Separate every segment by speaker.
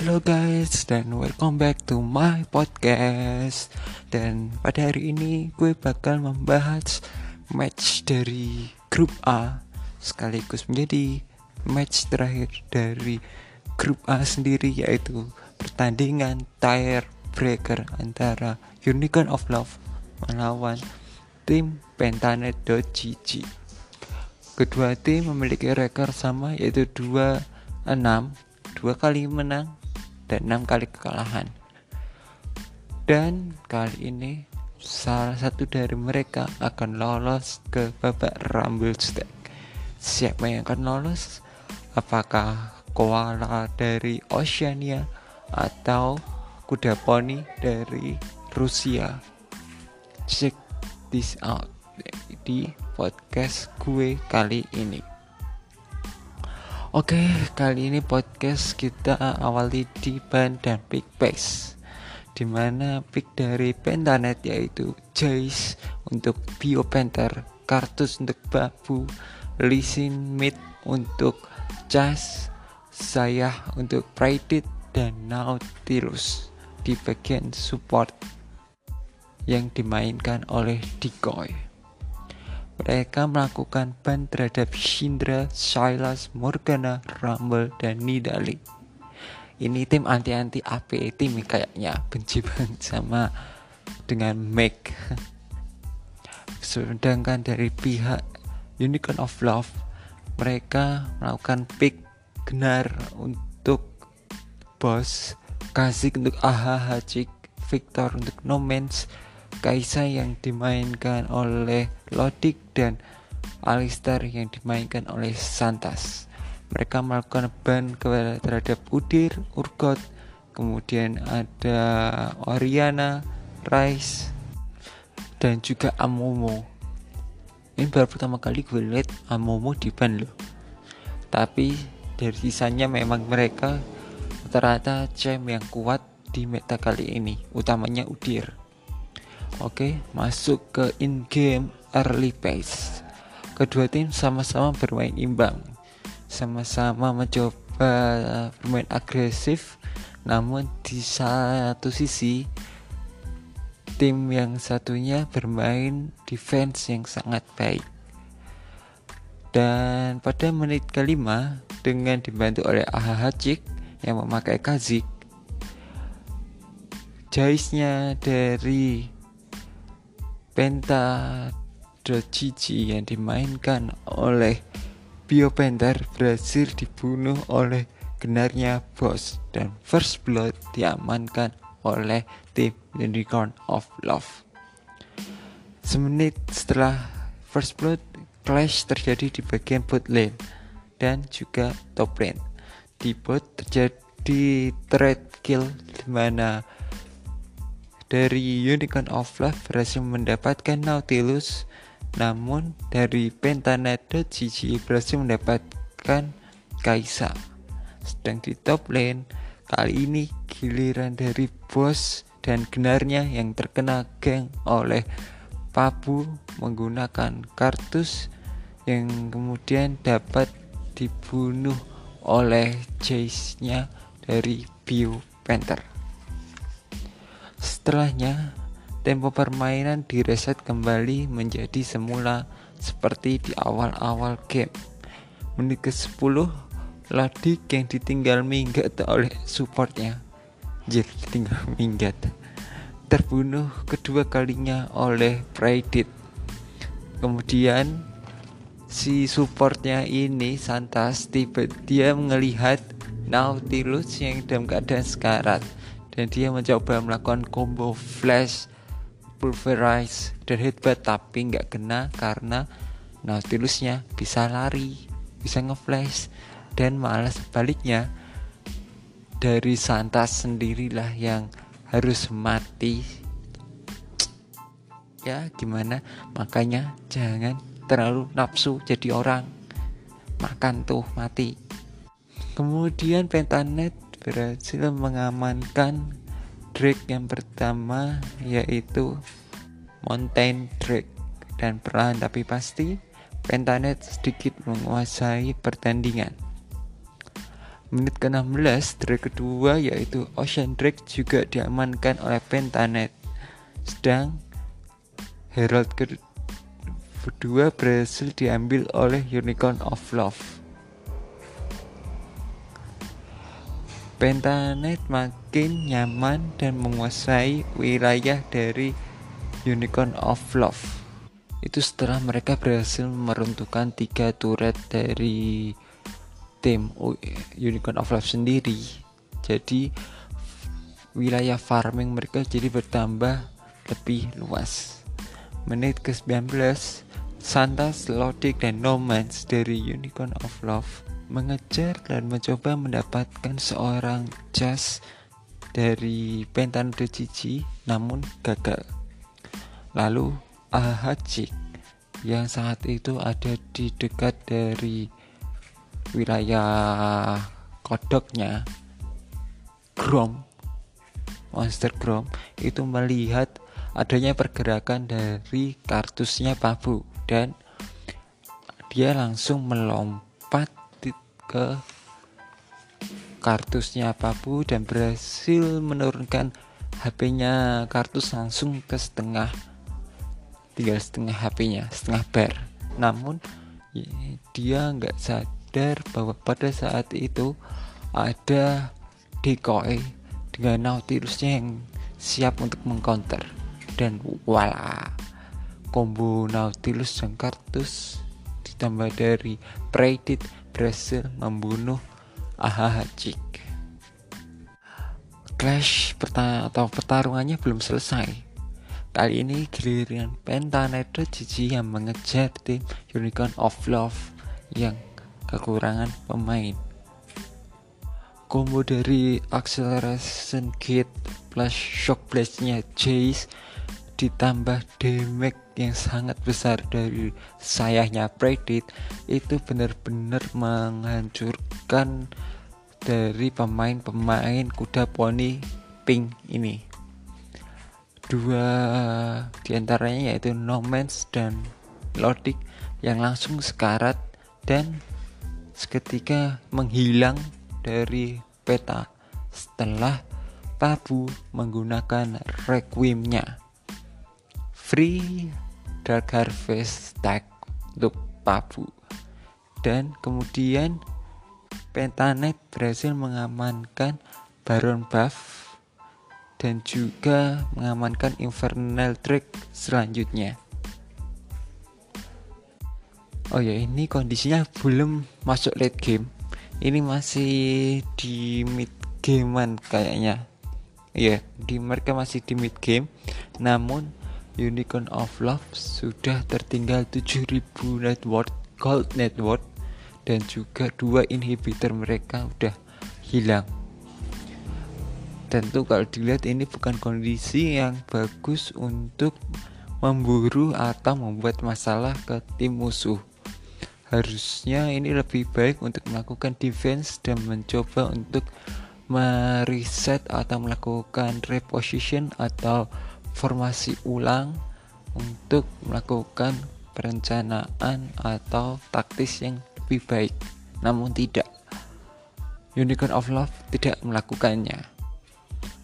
Speaker 1: Hello guys dan welcome back to my podcast. Dan pada hari ini gue bakal membahas match dari grup A Sekaligus menjadi match terakhir dari grup A sendiri yaitu pertandingan tire breaker antara Unicorn of Love melawan tim Pentanet.gg Kedua tim memiliki rekor sama yaitu 2-6 dua kali menang dan enam kali kekalahan. Dan kali ini salah satu dari mereka akan lolos ke babak Rumble Stack. Siapa yang akan lolos? Apakah koala dari Oceania atau kuda poni dari Rusia? Check this out di podcast gue kali ini. Oke, kali ini podcast kita awali di ban dan pick pace Di mana pick dari Pentanet yaitu Jace untuk Bio Panther Kartus untuk Babu Lisin Mid untuk Chas Sayah untuk Pride dan Nautilus di bagian support yang dimainkan oleh Decoy mereka melakukan ban terhadap Shindra, Silas, Morgana, Rumble, dan Nidali. Ini tim anti-anti AP tim kayaknya benci banget sama dengan Meg. Sedangkan dari pihak Unicorn of Love, mereka melakukan pick Genar untuk Boss, Kazik untuk AHH Victor untuk No Man's, Kaisa yang dimainkan oleh Lodik dan Alistar yang dimainkan oleh Santas. Mereka melakukan ban terhadap Udir, Urgot, kemudian ada Oriana, Rice, dan juga Amomo. Ini baru pertama kali gue lihat Amomo di ban loh. Tapi dari sisanya memang mereka rata-rata yang kuat di meta kali ini, utamanya Udir. Oke, masuk ke in-game early phase. Kedua tim sama-sama bermain imbang. Sama-sama mencoba bermain agresif, namun di satu sisi tim yang satunya bermain defense yang sangat baik. Dan pada menit kelima dengan dibantu oleh Ahahacik yang memakai Kazik, Jaisnya dari Penta Gigi yang dimainkan oleh Bio Panther berhasil dibunuh oleh genarnya Boss dan First Blood diamankan oleh tim Unicorn of Love. Semenit setelah First Blood, clash terjadi di bagian bot lane dan juga top lane. Di bot terjadi trade kill di mana dari Unicorn of Love berhasil mendapatkan Nautilus namun dari Pentanet.gg berhasil mendapatkan Kaisa sedang di top lane kali ini giliran dari bos dan genarnya yang terkena geng oleh Pabu menggunakan kartus yang kemudian dapat dibunuh oleh chase-nya dari Bio Panther. Setelahnya, tempo permainan direset kembali menjadi semula seperti di awal-awal game. Menit ke-10, Ladik yang ditinggal minggat oleh supportnya. Jir, ditinggal minggat. Terbunuh kedua kalinya oleh Pride. Kemudian si supportnya ini Santas tiba dia melihat Nautilus yang dalam keadaan sekarat dan dia mencoba melakukan combo flash pulverize dan headbutt tapi nggak kena karena Nautilusnya bisa lari bisa ngeflash. Dan malah sebaliknya dari Santas sendirilah yang harus mati. Ya gimana? Makanya jangan terlalu nafsu jadi orang. Makan tuh mati. Kemudian Pentanet berhasil mengamankan Drake yang pertama yaitu Mountain Drake dan perlahan tapi pasti Pentanet sedikit menguasai pertandingan. Menit ke-16 trade kedua yaitu Ocean Drake juga diamankan oleh Pentanet. Sedang Herald kedua berhasil diambil oleh Unicorn of Love. Pentanet makin nyaman dan menguasai wilayah dari Unicorn of Love. Itu setelah mereka berhasil meruntuhkan tiga turret dari tim Unicorn of Love sendiri. Jadi wilayah farming mereka jadi bertambah lebih luas. Menit ke-19 Santas, Lodic, dan Nomans dari Unicorn of Love mengejar dan mencoba mendapatkan seorang jas dari Pentan Cici namun gagal. Lalu Ahajik yang saat itu ada di dekat dari wilayah kodoknya Grom Monster Grom itu melihat adanya pergerakan dari kartusnya Pabu dan dia langsung melompat ke kartusnya Pabu dan berhasil menurunkan HP-nya kartus langsung ke setengah tinggal setengah HP-nya setengah bar. Namun dia nggak sadar bahwa pada saat itu ada decoy dengan Nautilusnya yang siap untuk mengcounter. Dan wala combo Nautilus dan kartus ditambah dari Predit berhasil membunuh Ahahajik Clash perta atau pertarungannya belum selesai Kali ini giliran Pentanedo Gigi yang mengejar tim Unicorn of Love yang kekurangan pemain. Combo dari Acceleration Gate plus Shock Blast-nya Jace ditambah damage yang sangat besar dari sayahnya Predit itu benar-benar menghancurkan dari pemain-pemain kuda poni pink ini. Dua di antaranya yaitu No Man's dan Lodic yang langsung sekarat dan seketika menghilang dari peta setelah Pabu menggunakan Requiemnya free Dark Harvest tag untuk Pabu dan kemudian Pentanet berhasil mengamankan Baron Buff dan juga mengamankan Infernal Drake selanjutnya. Oh ya, ini kondisinya belum masuk late game. Ini masih di mid gamean kayaknya. Iya, di mereka masih di mid game. Namun Unicorn of Love sudah tertinggal 7000 network gold network dan juga dua inhibitor mereka udah hilang. Tentu kalau dilihat ini bukan kondisi yang bagus untuk memburu atau membuat masalah ke tim musuh. Harusnya ini lebih baik untuk melakukan defense dan mencoba untuk mereset atau melakukan reposition atau formasi ulang untuk melakukan perencanaan atau taktis yang lebih baik. Namun tidak. Unicorn of Love tidak melakukannya.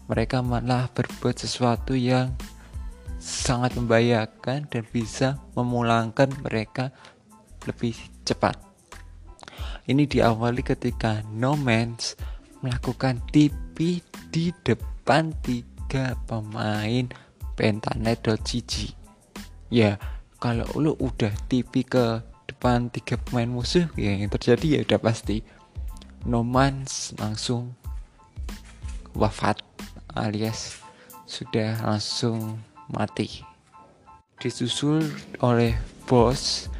Speaker 1: Mereka malah berbuat sesuatu yang sangat membahayakan dan bisa memulangkan mereka lebih cepat. Ini diawali ketika No Man's melakukan TP di depan tiga pemain Pentanet.gg. Ya, kalau lu udah TP ke depan tiga pemain musuh, ya yang terjadi ya udah pasti No Man's langsung wafat alias sudah langsung mati. Disusul oleh bos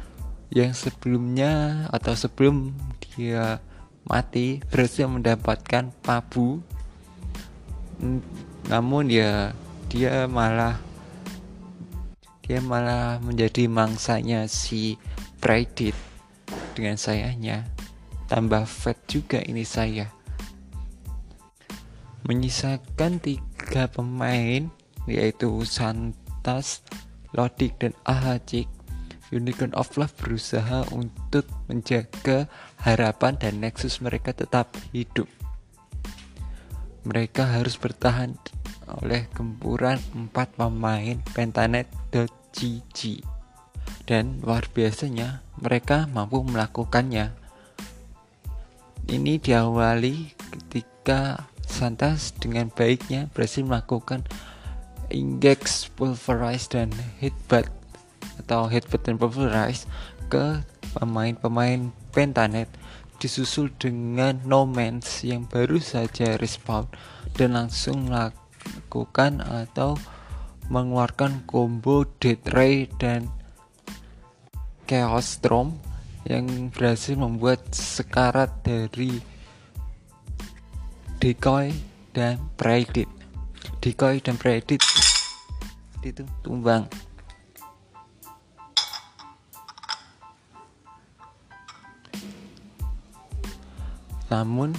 Speaker 1: yang sebelumnya atau sebelum dia mati berhasil mendapatkan pabu namun ya dia malah dia malah menjadi mangsanya si Predit dengan sayanya. Tambah fat juga ini saya. Menyisakan tiga pemain yaitu Santas, Lodik dan Ahacik. Unicorn of Love berusaha untuk menjaga harapan dan Nexus mereka tetap hidup. Mereka harus bertahan oleh gempuran empat pemain Pentanet.gg dan luar biasanya mereka mampu melakukannya. Ini diawali ketika Santas dengan baiknya berhasil melakukan index pulverize dan headbutt atau headbutt dan pulverize ke pemain-pemain Pentanet disusul dengan No Man's yang baru saja respawn dan langsung melakukan atau mengeluarkan combo Dead Ray dan Chaos Storm yang berhasil membuat sekarat dari Decoy dan Predit. Decoy dan Predit itu tumbang. Namun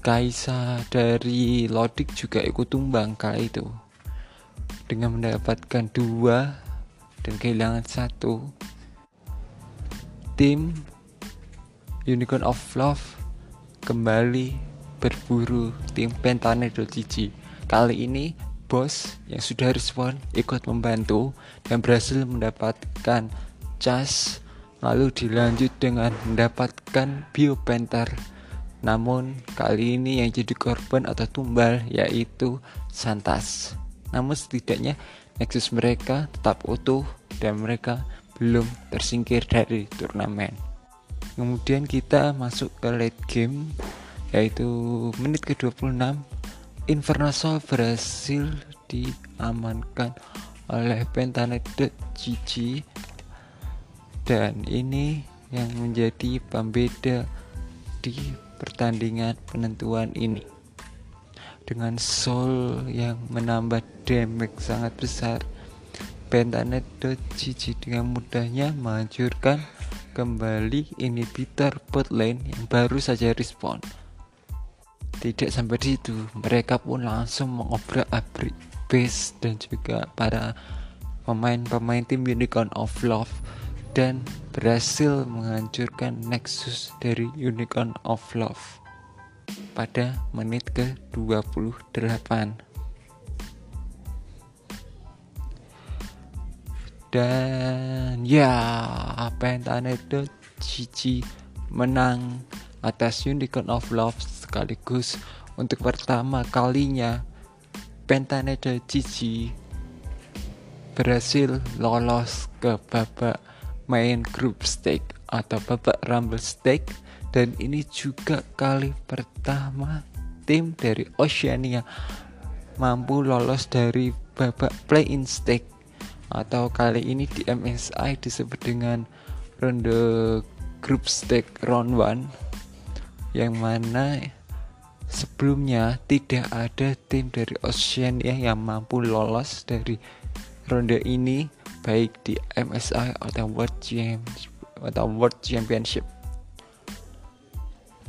Speaker 1: Kaisa dari Lodik juga ikut tumbang kali itu. Dengan mendapatkan dua dan kehilangan satu. Tim Unicorn of Love kembali berburu tim Pentanet.gg kali ini bos yang sudah respon ikut membantu dan berhasil mendapatkan cas lalu dilanjut dengan mendapatkan Biopenter namun kali ini yang jadi korban atau tumbal yaitu Santas. Namun setidaknya Nexus mereka tetap utuh dan mereka belum tersingkir dari turnamen. Kemudian kita masuk ke late game yaitu menit ke-26. Infernosol berhasil diamankan oleh Pentanet.gg dan ini yang menjadi pembeda di pertandingan penentuan ini. Dengan soul yang menambah damage sangat besar Pentanet.gg dengan mudahnya menghancurkan kembali inhibitor bot lane yang baru saja respawn tidak sampai di situ mereka pun langsung mengobrak-abrik base dan juga para pemain-pemain tim Unicorn of Love dan berhasil menghancurkan Nexus dari Unicorn of Love pada menit ke-28. Dan ya, Pentanet Cici menang atas Unicorn of Love sekaligus untuk pertama kalinya Pentanet Cici berhasil lolos ke babak main group stage atau babak rumble stage dan ini juga kali pertama tim dari Oceania mampu lolos dari babak play-in stage atau kali ini di MSI disebut dengan ronde group stage round 1 yang mana sebelumnya tidak ada tim dari Oceania yang mampu lolos dari ronde ini baik di MSI atau World Championship atau World Championship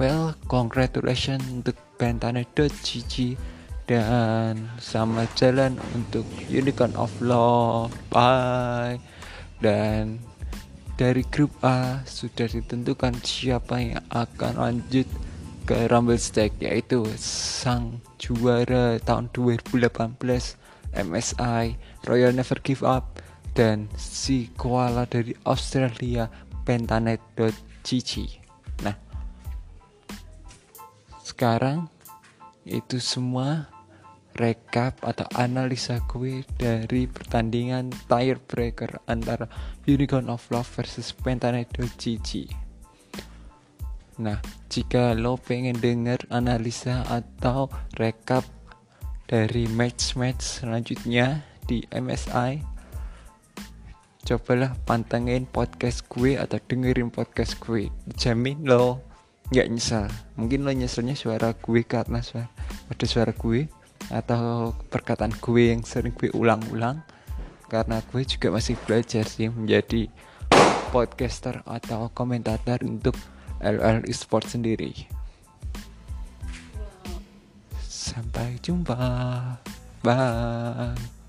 Speaker 1: Well, congratulations untuk Pentanet.gg dan selamat jalan untuk Unicorn of Love. Bye. Dan dari grup A sudah ditentukan siapa yang akan lanjut ke Rumble Stack yaitu sang juara tahun 2018 MSI Royal Never Give Up dan si koala dari Australia Pentanet.gg. Sekarang itu semua recap atau analisa gue dari pertandingan tiebreaker antara Unicorn of Love versus Pentanet.gg Nah, jika lo pengen denger analisa atau recap dari match-match selanjutnya di MSI Cobalah pantengin podcast gue atau dengerin podcast gue. Jamin lo nggak nyesal. Mungkin lo nyeselnya suara gue karena suara ada suara gue atau perkataan gue yang sering gue ulang-ulang. Karena gue juga masih belajar sih menjadi podcaster atau komentator untuk LL Esports sendiri. Sampai jumpa. Bye